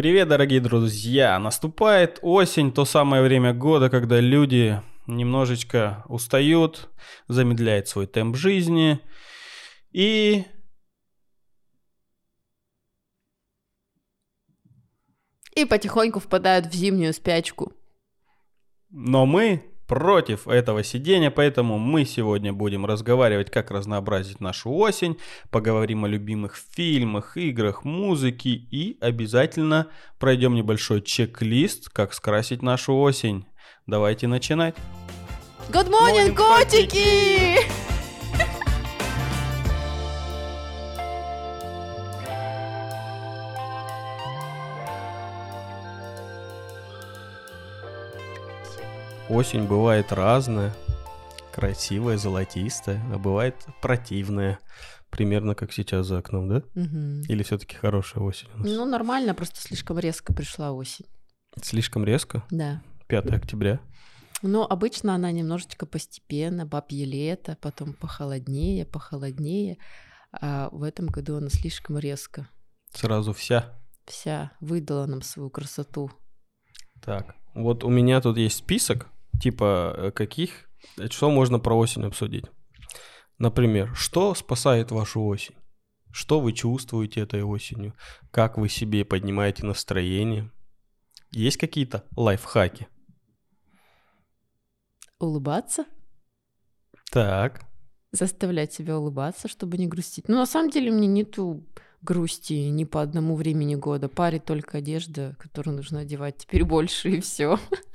Привет, дорогие друзья! Наступает осень, то самое время года, когда люди немножечко устают, замедляют свой темп жизни и И потихоньку впадают в зимнюю спячку. Но мы против этого сидения, поэтому мы сегодня будем разговаривать, как разнообразить нашу осень, поговорим о любимых фильмах, играх, музыке и обязательно пройдем небольшой чек-лист, как скрасить нашу осень. Давайте начинать. Good morning, Morning, котики! Осень бывает разная, красивая, золотистая, а бывает противная. Примерно как сейчас за окном, да? Мгм. Или все-таки хорошая осень у нас? Ну, нормально, просто слишком резко пришла осень. Слишком резко? Да. 5 октября. Но обычно она немножечко постепенно, бабье лето, потом похолоднее, похолоднее. А в этом году она слишком резко. Сразу вся. Вся выдала нам свою красоту. Так, вот у меня тут есть список, типа э, каких, э, что можно про осень обсудить. Например, что спасает вашу осень? Что вы чувствуете этой осенью? Как вы себе поднимаете настроение? Есть какие-то лайфхаки? Улыбаться, Так, заставлять себя улыбаться, чтобы не грустить. Ну, на самом деле, мне нету грусти ни по одному времени года. Парит только одежда, которую нужно одевать теперь больше, и все.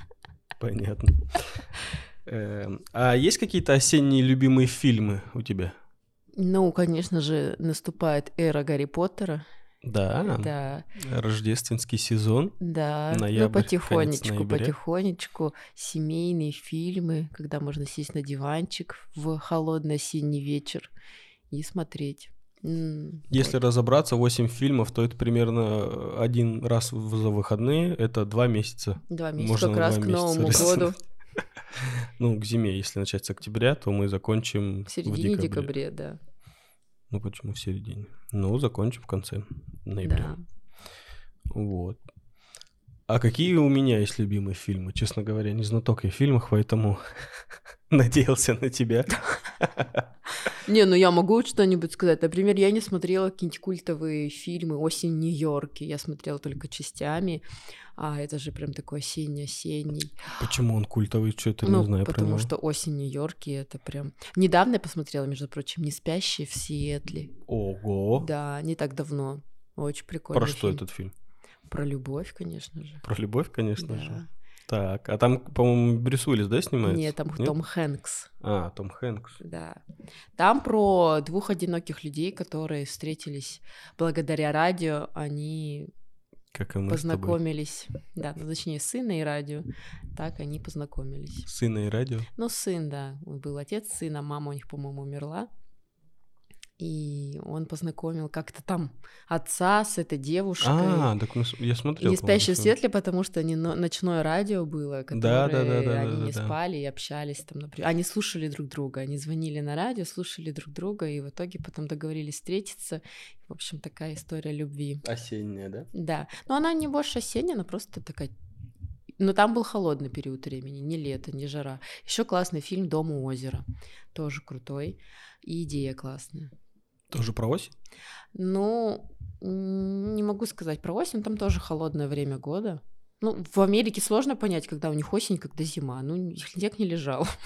понятно. Эм, А есть какие-то осенние любимые фильмы у тебя? Ну, конечно же, наступает эра Гарри Поттера. Да, Да, рождественский сезон. да. Ноябрь, ну, потихонечку, потихонечку. Семейные фильмы, когда можно сесть на диванчик в холодный осенний вечер и смотреть. М, Если разобраться, 8 фильмов, то это примерно э, один раз за выходные, это два месяца. Два месяца, можно как раз к Новому году, Ну, к зиме, если начать с октября, то мы закончим в середине в декабре. декабря, да. Ну, почему в середине? Ну, закончим в конце ноября. Да. Вот. А какие у меня есть любимые фильмы? Честно говоря, не знаток я в фильмах, поэтому надеялся на тебя. Не, ну я могу что-нибудь сказать. Например, я не смотрела какие-нибудь культовые фильмы «Осень в Нью-Йорке». Я смотрела только частями. А это же прям такой осенний-осенний. Почему он культовый? Что-то ну, не знаю потому что «Осень в Нью-Йорке» — это прям... Недавно я посмотрела, между прочим, «Не спящие в Сиэтле». Ого! Да, не так давно. Очень прикольно. Про что этот фильм? Про любовь, конечно же. Про любовь, конечно Да. же. Так, а там, по-моему, Брюс Уиллис, да, снимается? Нет, там Том Хэнкс. А, Том Хэнкс. Да. Там про двух одиноких людей, которые встретились благодаря радио. Они Как и мы познакомились. Да, ну, точнее, сына и радио. Так они познакомились. Сына и радио. Ну, сын, да. Он был отец сына, мама у них, по-моему, умерла. И он познакомил как-то там отца с этой девушкой. А, так мы с- я смотрел. не по-моему, спящие в светле, потому что они но- ночное радио было, которое Да, да, да, да, они да, не да. спали и общались там, например. Они слушали друг друга, они звонили на радио, слушали друг друга, и в итоге потом договорились встретиться. В общем, такая история любви. Осенняя, да? Да. Но она не больше осенняя, она просто такая но там был холодный период времени, не лето, не жара. Еще классный фильм «Дом у озера». Тоже крутой. И идея классная. Тоже про осень? Ну, не могу сказать про осень, там тоже холодное время года. Ну, в Америке сложно понять, когда у них осень, когда зима. Ну, снег не лежал.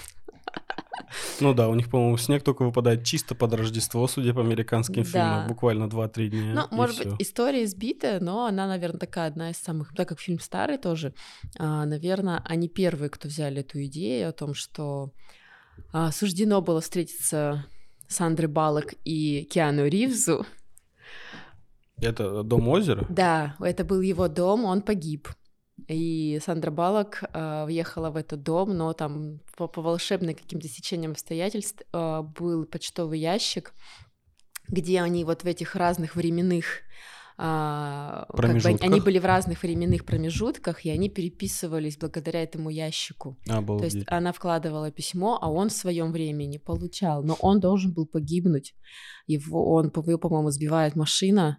Ну да, у них, по-моему, снег только выпадает чисто под Рождество, судя по американским Да. фильмам. Буквально 2-3 дня. Ну, может всё. быть, история избитая, но она, наверное, такая одна из самых... Так как фильм старый тоже, а, наверное, они первые, кто взяли эту идею о том, что а, суждено было встретиться Сандры Балок и Киану Ривзу. Это Дом озера? Да, это был его дом, он погиб. И Сандра Балок э, въехала в этот дом, но там по, по волшебным каким-то сечениям обстоятельств э, был почтовый ящик, где они вот в этих разных временных а, как бы они были в разных временных промежутках, и они переписывались благодаря этому ящику. Обалдеть. То есть она вкладывала письмо, а он в своем времени получал, но он должен был погибнуть. Его, он, по-моему, сбивает машина,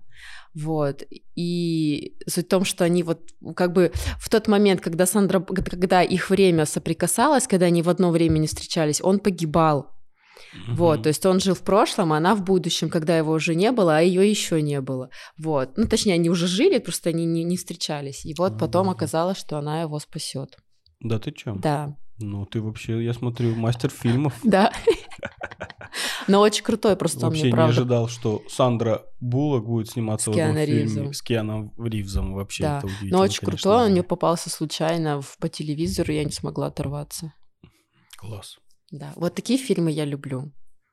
вот. И суть в том, что они вот как бы в тот момент, когда Сандра, когда их время соприкасалось, когда они в одно время не встречались, он погибал. Угу. Вот, то есть он жил в прошлом, а она в будущем, когда его уже не было, а ее еще не было. Вот. Ну, точнее, они уже жили, просто они не, не встречались. И вот потом оказалось, что она его спасет. Да ты чем? Да. Ну, ты вообще, я смотрю, мастер фильмов. Да. Но очень крутой просто Вообще не ожидал, что Сандра Буллок будет сниматься в этом фильме с Кианом Ривзом. Вообще это удивительно, Но очень крутой, он мне попался случайно по телевизору, я не смогла оторваться. Класс. Да, вот такие фильмы я люблю.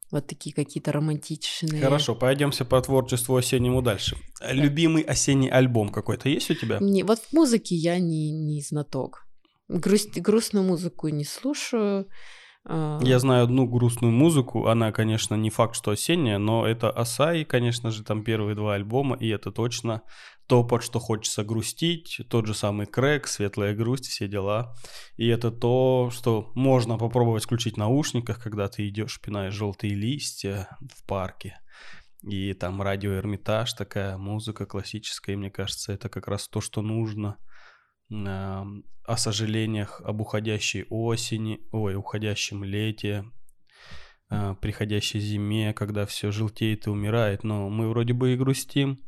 Вот такие какие-то романтичные. Хорошо, пойдемся по творчеству осеннему дальше. Да. Любимый осенний альбом какой-то есть у тебя? Не, вот в музыке я не, не знаток. Грусть, грустную музыку не слушаю. А. Я знаю одну грустную музыку, она, конечно, не факт, что осенняя, но это Асай, конечно же, там первые два альбома, и это точно то, под что хочется грустить, тот же самый Крэк, светлая грусть, все дела. И это то, что можно попробовать включить в наушниках, когда ты идешь, пинаешь желтые листья в парке. И там радио Эрмитаж, такая музыка классическая, и мне кажется, это как раз то, что нужно о сожалениях об уходящей осени, ой, уходящем лете, приходящей зиме, когда все желтеет и умирает, но мы вроде бы и грустим,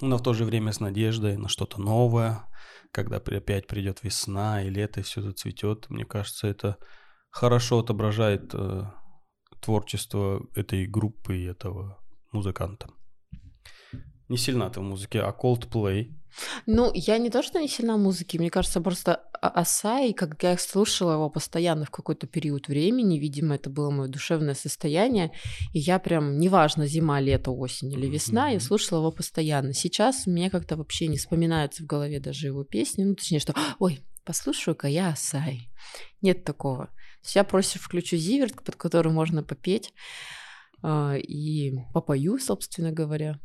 но в то же время с надеждой на что-то новое, когда опять придет весна и лето, и все зацветет. Мне кажется, это хорошо отображает э, творчество этой группы и этого музыканта. Не сильна ты в музыке, а Coldplay ну, я не то, что не сильна музыки, мне кажется, просто Асай, как я слушала его постоянно в какой-то период времени, видимо, это было мое душевное состояние, и я прям, неважно, зима, лето, осень или весна, я слушала его постоянно. Сейчас мне как-то вообще не вспоминаются в голове даже его песни, ну, точнее, что, ой, послушаю-ка я Асай. Нет такого. То есть я проще включу Зиверт, под который можно попеть, а, и попою, собственно говоря.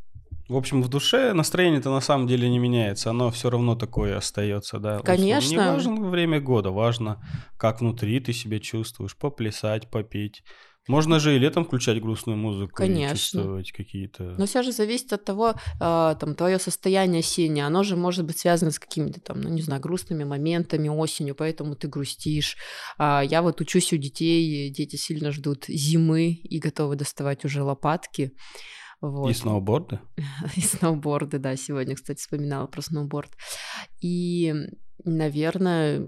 В общем, в душе настроение-то на самом деле не меняется, оно все равно такое остается, да. Конечно. Не важно время года, важно, как внутри ты себя чувствуешь, поплясать, попеть. Можно же и летом включать грустную музыку Конечно. и чувствовать какие-то... Но все же зависит от того, э, там, твое состояние осеннее. Оно же может быть связано с какими-то там, ну, не знаю, грустными моментами осенью, поэтому ты грустишь. А я вот учусь у детей, дети сильно ждут зимы и готовы доставать уже лопатки. Вот. И сноуборды? И сноуборды, да. Сегодня, кстати, вспоминала про сноуборд. И, наверное,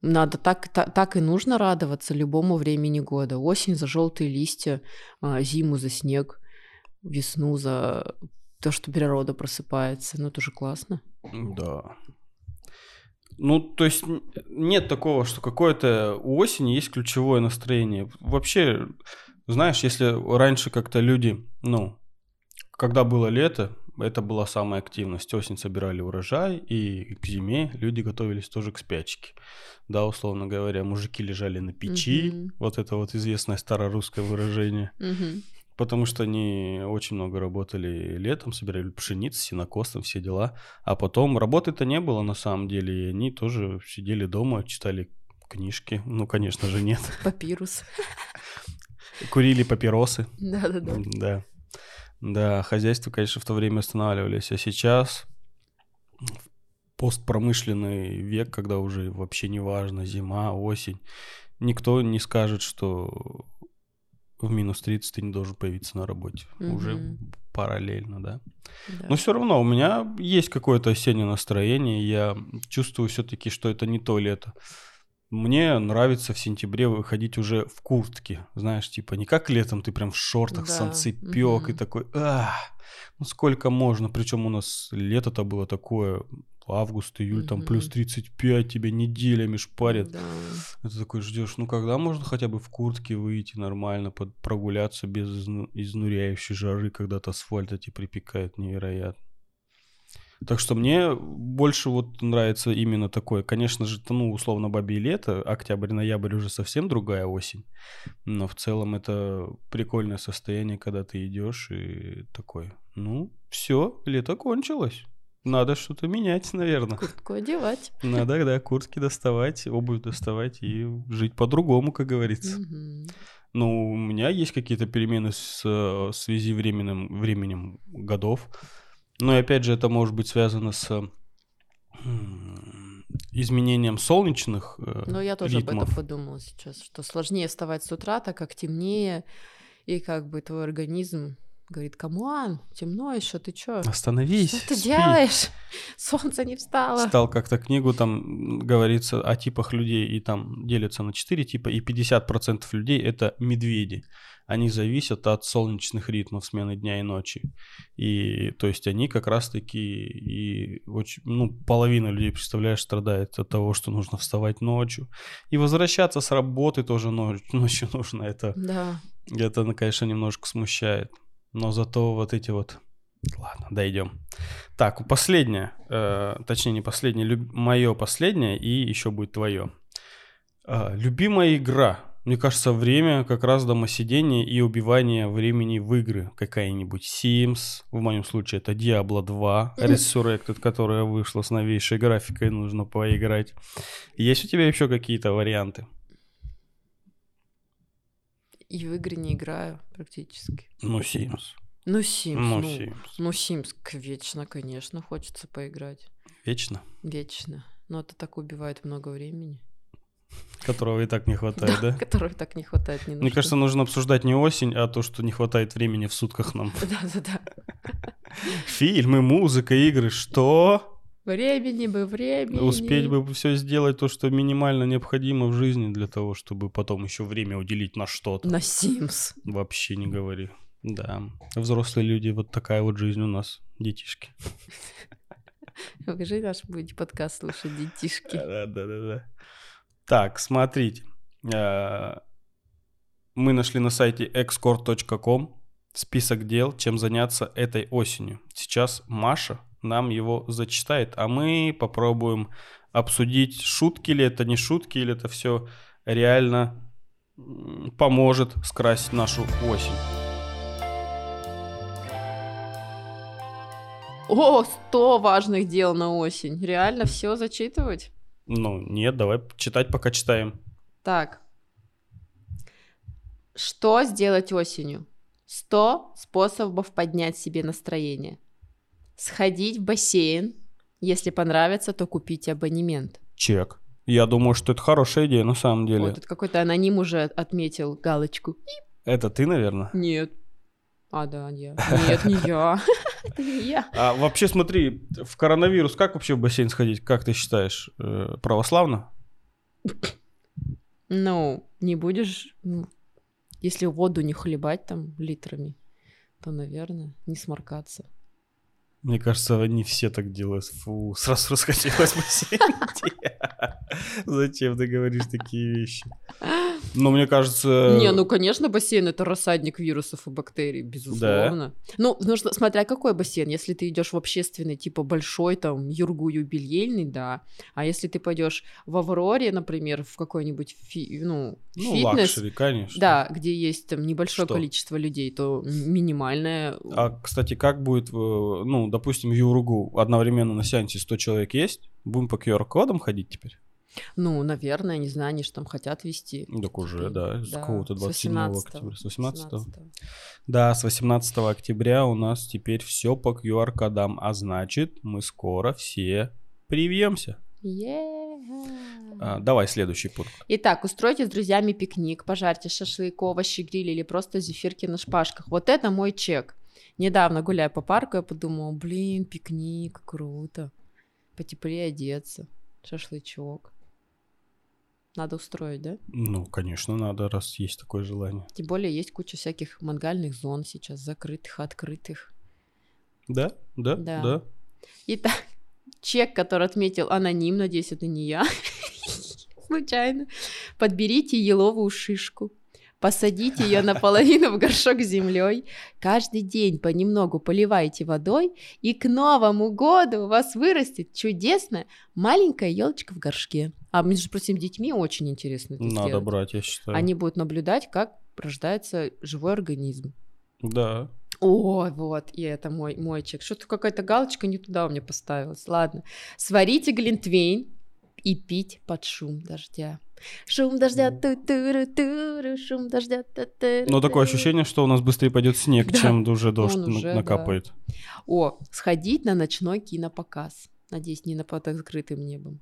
надо так, так, так и нужно радоваться любому времени года. Осень за желтые листья, а, зиму за снег, весну за то, что природа просыпается. Ну, это же классно. Да. Ну, то есть нет такого, что какое-то у осени есть ключевое настроение. Вообще, знаешь, если раньше как-то люди, ну, когда было лето, это была самая активность. Осень собирали урожай, и к зиме люди готовились тоже к спячке. Да, условно говоря, мужики лежали на печи, угу. вот это вот известное старорусское выражение. Угу. Потому что они очень много работали летом, собирали пшеницу, сенокосом, все дела. А потом работы-то не было на самом деле, и они тоже сидели дома, читали книжки. Ну, конечно же, нет. Папирус. Курили папиросы. Да-да-да. Да. Да, хозяйства, конечно, в то время останавливались, а сейчас постпромышленный век, когда уже вообще не важно, зима, осень, никто не скажет, что в минус 30 ты не должен появиться на работе. Угу. Уже параллельно, да? да. Но все равно у меня есть какое-то осеннее настроение. Я чувствую все-таки, что это не то лето. Мне нравится в сентябре выходить уже в куртке, знаешь, типа не как летом ты прям в шортах, да. санцепек угу. и такой, ах, ну сколько можно, причем у нас лето-то было такое, август, июль, угу. там плюс 35, тебя неделями шпарят. Да. Это такой ждешь, ну когда можно хотя бы в куртке выйти нормально, под, прогуляться без изнуряющей жары, когда-то асфальт эти припекает невероятно. Так что мне больше вот нравится именно такое. Конечно же, ну, условно, бабе лето, октябрь, ноябрь уже совсем другая осень. Но в целом это прикольное состояние, когда ты идешь и такой, ну, все, лето кончилось. Надо что-то менять, наверное. Куртку одевать. Надо, да, куртки доставать, обувь доставать и жить по-другому, как говорится. Ну, у меня есть какие-то перемены с, э, в связи временем, временем годов. Но и опять же, это может быть связано с изменением солнечных э, Ну, я тоже об ритмов. этом подумала сейчас, что сложнее вставать с утра, так как темнее, и как бы твой организм говорит, камуан, темно еще, ты чё? Остановись. Что ты спи». делаешь? Солнце не встало. Стал как-то книгу, там говорится о типах людей, и там делятся на 4 типа, и 50% людей это медведи. Они зависят от солнечных ритмов смены дня и ночи. И то есть они как раз-таки и очень, ну, половина людей, представляешь, страдает от того, что нужно вставать ночью. И возвращаться с работы тоже ночь- ночью нужно. Это, Да. это, конечно, немножко смущает. Но зато вот эти вот... Ладно, дойдем. Так, последнее, э, точнее не последнее, мое последнее и еще будет твое. А, любимая игра. Мне кажется, время как раз домосидения и убивания времени в игры. Какая-нибудь Sims, в моем случае это Diablo 2, Resurrected, которая вышла с новейшей графикой, нужно поиграть. Есть у тебя еще какие-то варианты? И в игры не играю практически. Ну, Sims. Ну, Sims. Ну, Ну, Sims. ну, Sims вечно, конечно, хочется поиграть. Вечно. Вечно. Но это так убивает много времени. Которого и так не хватает, да? Которого так не хватает Мне кажется, нужно обсуждать не осень, а то, что не хватает времени в сутках нам. Да-да-да. Фильмы, музыка, игры. Что? Времени бы, времени. Успеть бы все сделать то, что минимально необходимо в жизни для того, чтобы потом еще время уделить на что-то. На Sims. Вообще не говори. Да. Взрослые люди, вот такая вот жизнь у нас, детишки. Покажи наш будете подкаст слушать, детишки. Да, да, да, да. Так, смотрите. А, Мы нашли на сайте excort.com список дел, чем заняться этой осенью. Сейчас Маша нам его зачитает, а мы попробуем обсудить, шутки ли это, не шутки, или это все реально поможет скрасить нашу осень. О, 100 важных дел на осень. Реально все зачитывать? Ну, нет, давай читать, пока читаем. Так. Что сделать осенью? 100 способов поднять себе настроение. Сходить в бассейн. Если понравится, то купить абонемент. Чек. Я думаю, что это хорошая идея на самом деле. Вот тут какой-то аноним уже отметил галочку. Это ты, наверное? Нет. А, да, я. Нет, не я. Это не я. А вообще, смотри, в коронавирус как вообще в бассейн сходить? Как ты считаешь? Э, Православно? Ну, не будешь, ну, если воду не хлебать там литрами, то, наверное, не сморкаться. Мне кажется, они все так делают. Фу, сразу расхотелось идти. Зачем ты говоришь такие вещи? Но мне кажется... Не, ну, конечно, бассейн это рассадник вирусов и бактерий, безусловно. Ну, нужно, смотря какой бассейн. Если ты идешь в общественный, типа большой, там, ЮУрГУ юбилейный, да. А если ты пойдешь в Авроре, например, в какой-нибудь, фи- ну, Ну, фитнес, luxury, конечно. да, где есть там небольшое Что? количество людей, то минимальное... А, кстати, как будет, э, ну, допустим, в Юругу одновременно на сеансе 100 человек есть? Будем по QR-кодам ходить теперь? Ну, наверное, не знаю, они же там хотят вести. Так уже, да, с Да, какого-то с 27 18-го, октября. С 18 18-го. Да, с 18 октября у нас теперь все по QR-кодам, а значит, мы скоро все привьемся. Yeah. А, давай следующий пункт. Итак, устройте с друзьями пикник, пожарьте шашлык, овощи, гриль или просто зефирки на шпажках. Вот это мой чек. Недавно, гуляя по парку, я подумала, блин, пикник, круто. Потеплее одеться, шашлычок. Надо устроить, да? Ну, конечно, надо, раз есть такое желание. Тем более есть куча всяких мангальных зон сейчас, закрытых, открытых. Да, да, Да. да. Итак, чек, который отметил аноним, надеюсь, это не я, случайно. Подберите еловую шишку. Посадите ее наполовину в горшок с землей. Каждый день понемногу поливайте водой, и к Новому году у вас вырастет чудесная маленькая елочка в горшке. А между прочим, детьми очень интересно это Надо сделать. брать, я считаю. Они будут наблюдать, как рождается живой организм. Да. О, вот, и это мой, мой чек. Что-то какая-то галочка не туда у меня поставилась. Ладно. Сварите глинтвейн и пить под шум дождя. Шум дождя, ту туру туру шум дождя. ту туру Но такое ощущение, что у нас быстрее пойдет снег, Да. чем уже дождь уже, да. накапает. О, сходить на ночной кинопоказ. Надеюсь, не на под закрытым небом.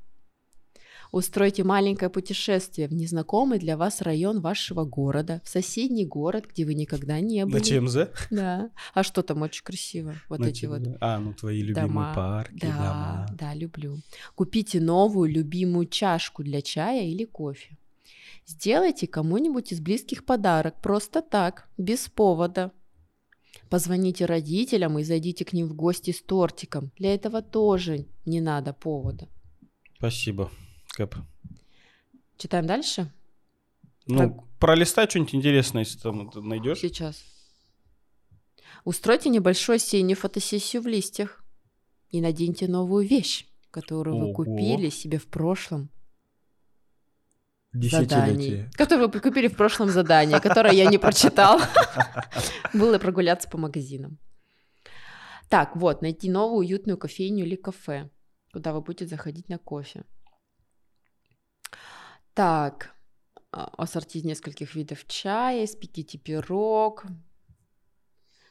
Устройте маленькое путешествие в незнакомый для вас район вашего города, в соседний город, где вы никогда не были. На ЧМЗ? Да. А что там очень красиво? Вот На эти вот ЧМЗ. А, ну твои любимые дома. парки, Да, дома. да, люблю. Купите новую любимую чашку для чая или кофе. Сделайте кому-нибудь из близких подарок просто так, без повода. Позвоните родителям и зайдите к ним в гости с тортиком. Для этого тоже не надо повода. Спасибо, Кэп. Читаем дальше? Ну, пролистай что-нибудь интересное, если там найдешь. Сейчас. Устройте небольшую осеннюю фотосессию в листьях и наденьте новую вещь, которую вы Ого. купили себе в прошлом задании. Которое вы купили в прошлом задании, которое я не прочитал. Было прогуляться по магазинам. Так, вот, найти новую уютную кофейню или кафе, куда вы будете заходить на кофе. Так, а, ассорти из нескольких видов чая, испеките пирог.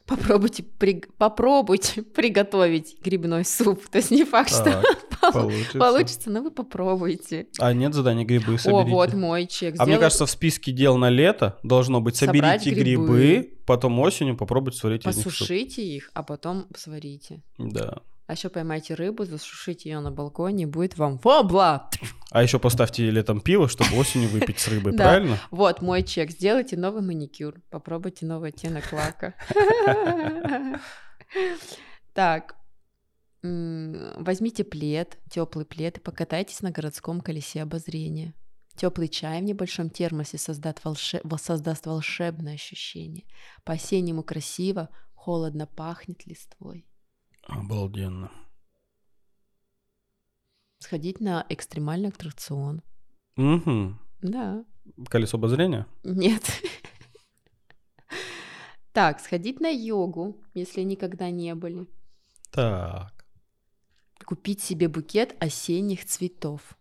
Попробуйте, приг- попробуйте приготовить грибной суп. То есть не факт, что Так, получится. получится, но вы попробуйте. А нет задания грибы О, соберите. вот мой чек. А мне Сделай- кажется, в списке дел на лето должно быть соберите грибы, грибы. потом осенью попробуйте сварить из них суп. Посушите их, а потом сварите. Да. А еще поймайте рыбу, засушите ее на балконе, будет вам вобла! А еще поставьте летом пиво, чтобы осенью выпить с рыбой, правильно? Вот мой чек. Сделайте новый маникюр. Попробуйте новый оттенок лака. Так. Возьмите плед, теплый плед, и покатайтесь на городском колесе обозрения. Теплый чай в небольшом термосе создаст, волше- во- создаст волшебное ощущение. По-осеннему красиво, холодно пахнет листвой. Обалденно. Сходить на экстремальный аттракцион. Угу. Да. Колесо обозрения? Нет. Так, сходить на йогу, если никогда не были. Так. Купить себе букет осенних цветов.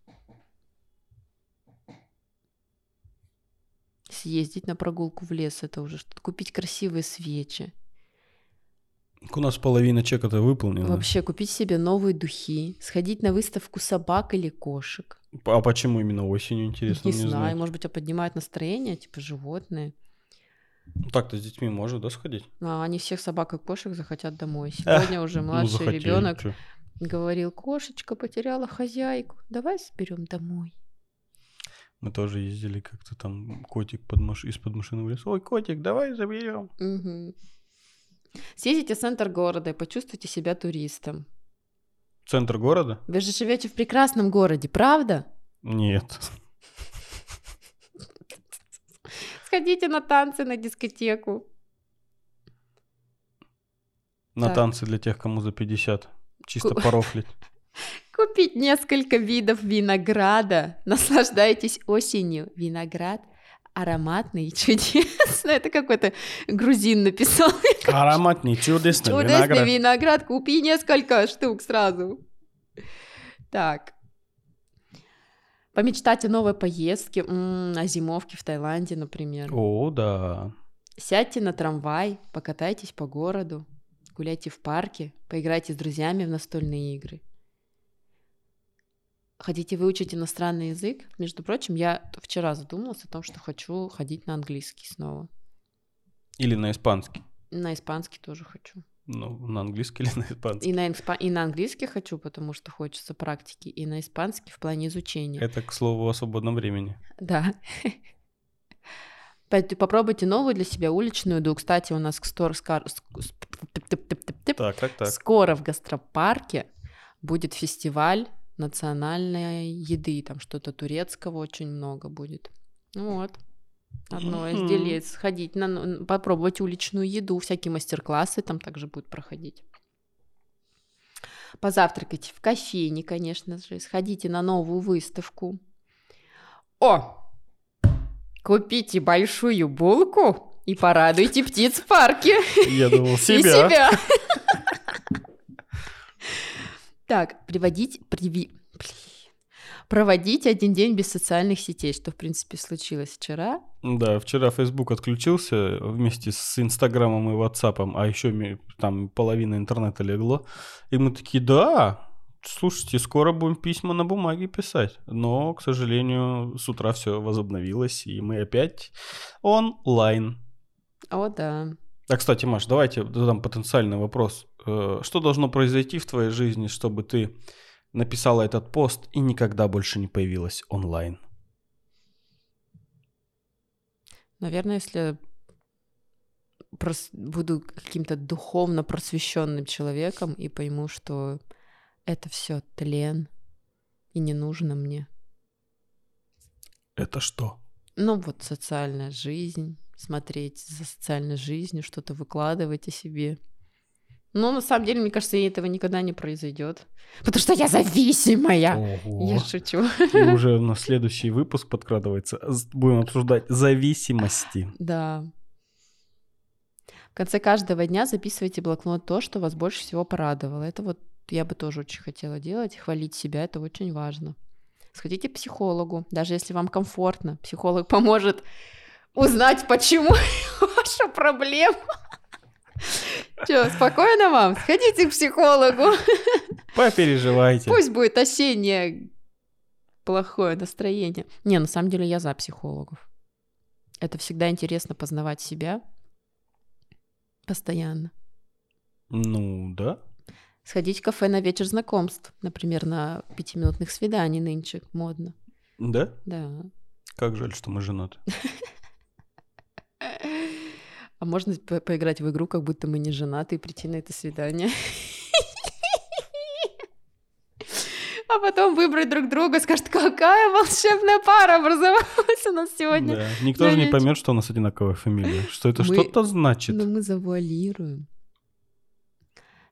Съездить на прогулку в лес, это уже что-то. Купить красивые свечи. У нас половина чека-то выполнена. Вообще, купить себе новые духи. Сходить на выставку собак или кошек. А почему именно осенью, интересно? не мне знаю, знать. может быть, поднимают настроение, типа животные. Ну, Так-то с детьми можно, да, сходить? А они всех собак и кошек захотят домой. Сегодня уже Ну, младший захотели, ребенок говорил, кошечка потеряла хозяйку, давай заберем домой. Мы тоже ездили как-то там, котик под маш... из-под машины вылез. Ой, котик, давай заберем. Мгм. Съездите в центр города и почувствуйте себя туристом. Центр города? Вы же живете в прекрасном городе, правда? Нет. Сходите на танцы, на дискотеку. На Так. танцы для тех, кому за 50. Чисто Ку- порофлить. Купить несколько видов винограда. Наслаждайтесь осенью. Виноград ароматный и чудесный. Это какой-то грузин написал. Ароматный, чудесный Чудесный виноград. виноград. Купи несколько штук сразу. Так. Помечтать о новой поездке, м, о зимовке в Таиланде, например. О, да. Сядьте на трамвай, покатайтесь по городу, гуляйте в парке, поиграйте с друзьями в настольные игры. Хотите выучить иностранный язык? Между прочим, я вчера задумалась о том, что хочу ходить на английский снова. Или на испанский. На испанский тоже хочу. Ну, на английский или на испанский. И на, инспа- и на английский хочу, потому что хочется практики, и на испанский в плане изучения. Это, к слову, о свободном времени. Да. Попробуйте новую для себя уличную еду. Кстати, у нас к стор- скар- ск- сп- Так, так, так. скоро в гастропарке будет фестиваль национальной еды. Там что-то турецкого очень много будет. Вот. Одно из делец. Сходить, на, попробовать уличную еду, всякие мастер-классы там также будут проходить. Позавтракайте в кофейне, конечно же. Сходите на новую выставку. О! Купите большую булку и порадуйте птиц в парке. Я думал, И себя. Так, приводить, приви- проводить один день без социальных сетей, что, в принципе, случилось вчера. Да, вчера Facebook отключился вместе с Инстаграмом и Ватсапом, а еще там половина интернета легло. И мы такие, да, слушайте, скоро будем письма на бумаге писать. Но, к сожалению, с утра все возобновилось, и мы опять онлайн. О, да. А, кстати, Маш, давайте задам потенциальный вопрос. Э, Что должно произойти в твоей жизни, чтобы ты написала этот пост и никогда больше не появилась онлайн? Наверное, если прос- буду каким-то духовно просвещенным человеком и пойму, что это все тлен и не нужно мне. Это что? Ну вот социальная жизнь, смотреть за социальной жизнью, что-то выкладывать о себе. Но на самом деле, мне кажется, этого никогда не произойдет. Потому что я зависимая. Ого. Я шучу. И уже на следующий выпуск подкрадывается. Будем обсуждать зависимости. Да. В конце каждого дня записывайте в блокнот то, что вас больше всего порадовало. Это вот я бы тоже очень хотела делать. Хвалить себя, это очень важно. Сходите к психологу, даже если вам комфортно. Психолог поможет узнать, почему ваша проблема. Че, спокойно вам? Сходите к психологу. Попереживайте. Пусть будет осеннее плохое настроение. Не, на самом деле я за психологов. Это всегда интересно познавать себя постоянно. Ну, да. Сходить в кафе на вечер знакомств, например, на пятиминутных свиданий нынче модно. Да? Да. Как жаль, что мы женаты. А можно по- поиграть в игру, как будто мы не женаты, и прийти на это свидание. А потом выбрать друг друга, скажет, какая волшебная пара образовалась у нас сегодня. Да. Никто же не поймет, что у нас одинаковая фамилия. Что это Мы- что-то значит. Но мы завуалируем.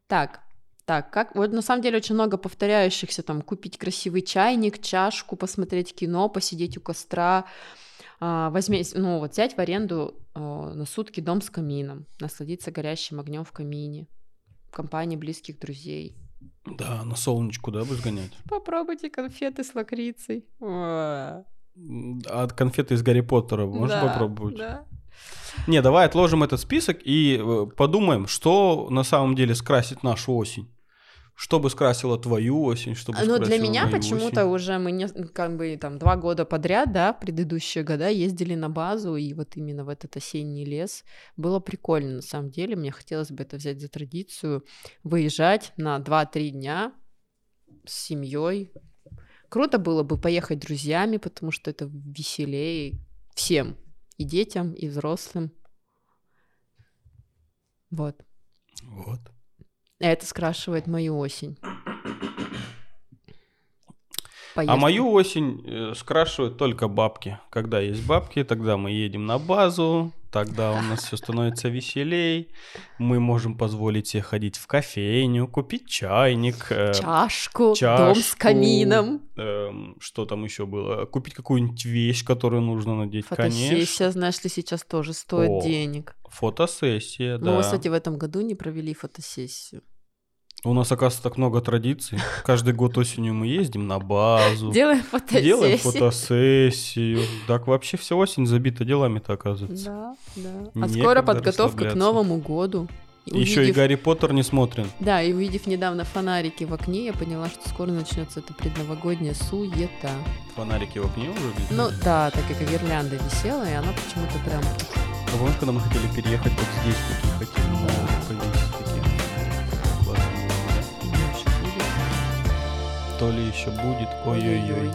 Так, так, как вот на самом деле очень много повторяющихся там купить красивый чайник, чашку, посмотреть кино, посидеть у костра, возьми, ну вот взять в аренду а, на сутки дом с камином, насладиться горящим огнем в камине, в компании близких друзей. Да, на солнечку, да, бы сгонять. Попробуйте конфеты с лакрицей. А конфеты из Гарри Поттера можно Да, попробовать? да. Не, давай отложим этот список и э, подумаем, что на самом деле скрасит нашу осень. Что бы скрасило твою осень, что бы Ну, для меня почему-то уже мы не, как бы там два года подряд, да, предыдущие года ездили на базу, и вот именно в этот осенний лес было прикольно, на самом деле. Мне хотелось бы это взять за традицию, выезжать на 2-3 дня с семьей. Круто было бы поехать с друзьями, потому что это веселее всем, и детям, и взрослым. Вот. Вот. А Это скрашивает мою осень. А Поездки. мою осень э, скрашивают только бабки. Когда есть бабки, тогда мы едем на базу, тогда у нас все становится веселей. Мы можем позволить себе ходить в кофейню, купить чайник. э, чашку, дом с чашку, камином. эм, что там еще было? Купить какую-нибудь вещь, которую нужно надеть, конечно. Фотосессия, знаешь ли, сейчас тоже стоит О, денег. Фотосессия, Но да. мы, кстати, в этом году не провели фотосессию. У нас, оказывается, так много традиций. Каждый год осенью мы ездим на базу. Делаем фотосессию. Делаем фотосессию. Так вообще вся осень забита делами-то, оказывается. Да, да. А Некогда скоро подготовка к. Новому году. И Еще и увидев- Гарри Поттер не смотрен. Да, и увидев недавно фонарики в окне, я поняла, что скоро начнется эта предновогодняя суета. Фонарики в окне уже везде. Ну да, так как гирлянда висела, и она почему-то прям... А помнишь, когда мы хотели переехать вот здесь, такие хотели новые повесить То ли еще будет. Ой-ой-ой.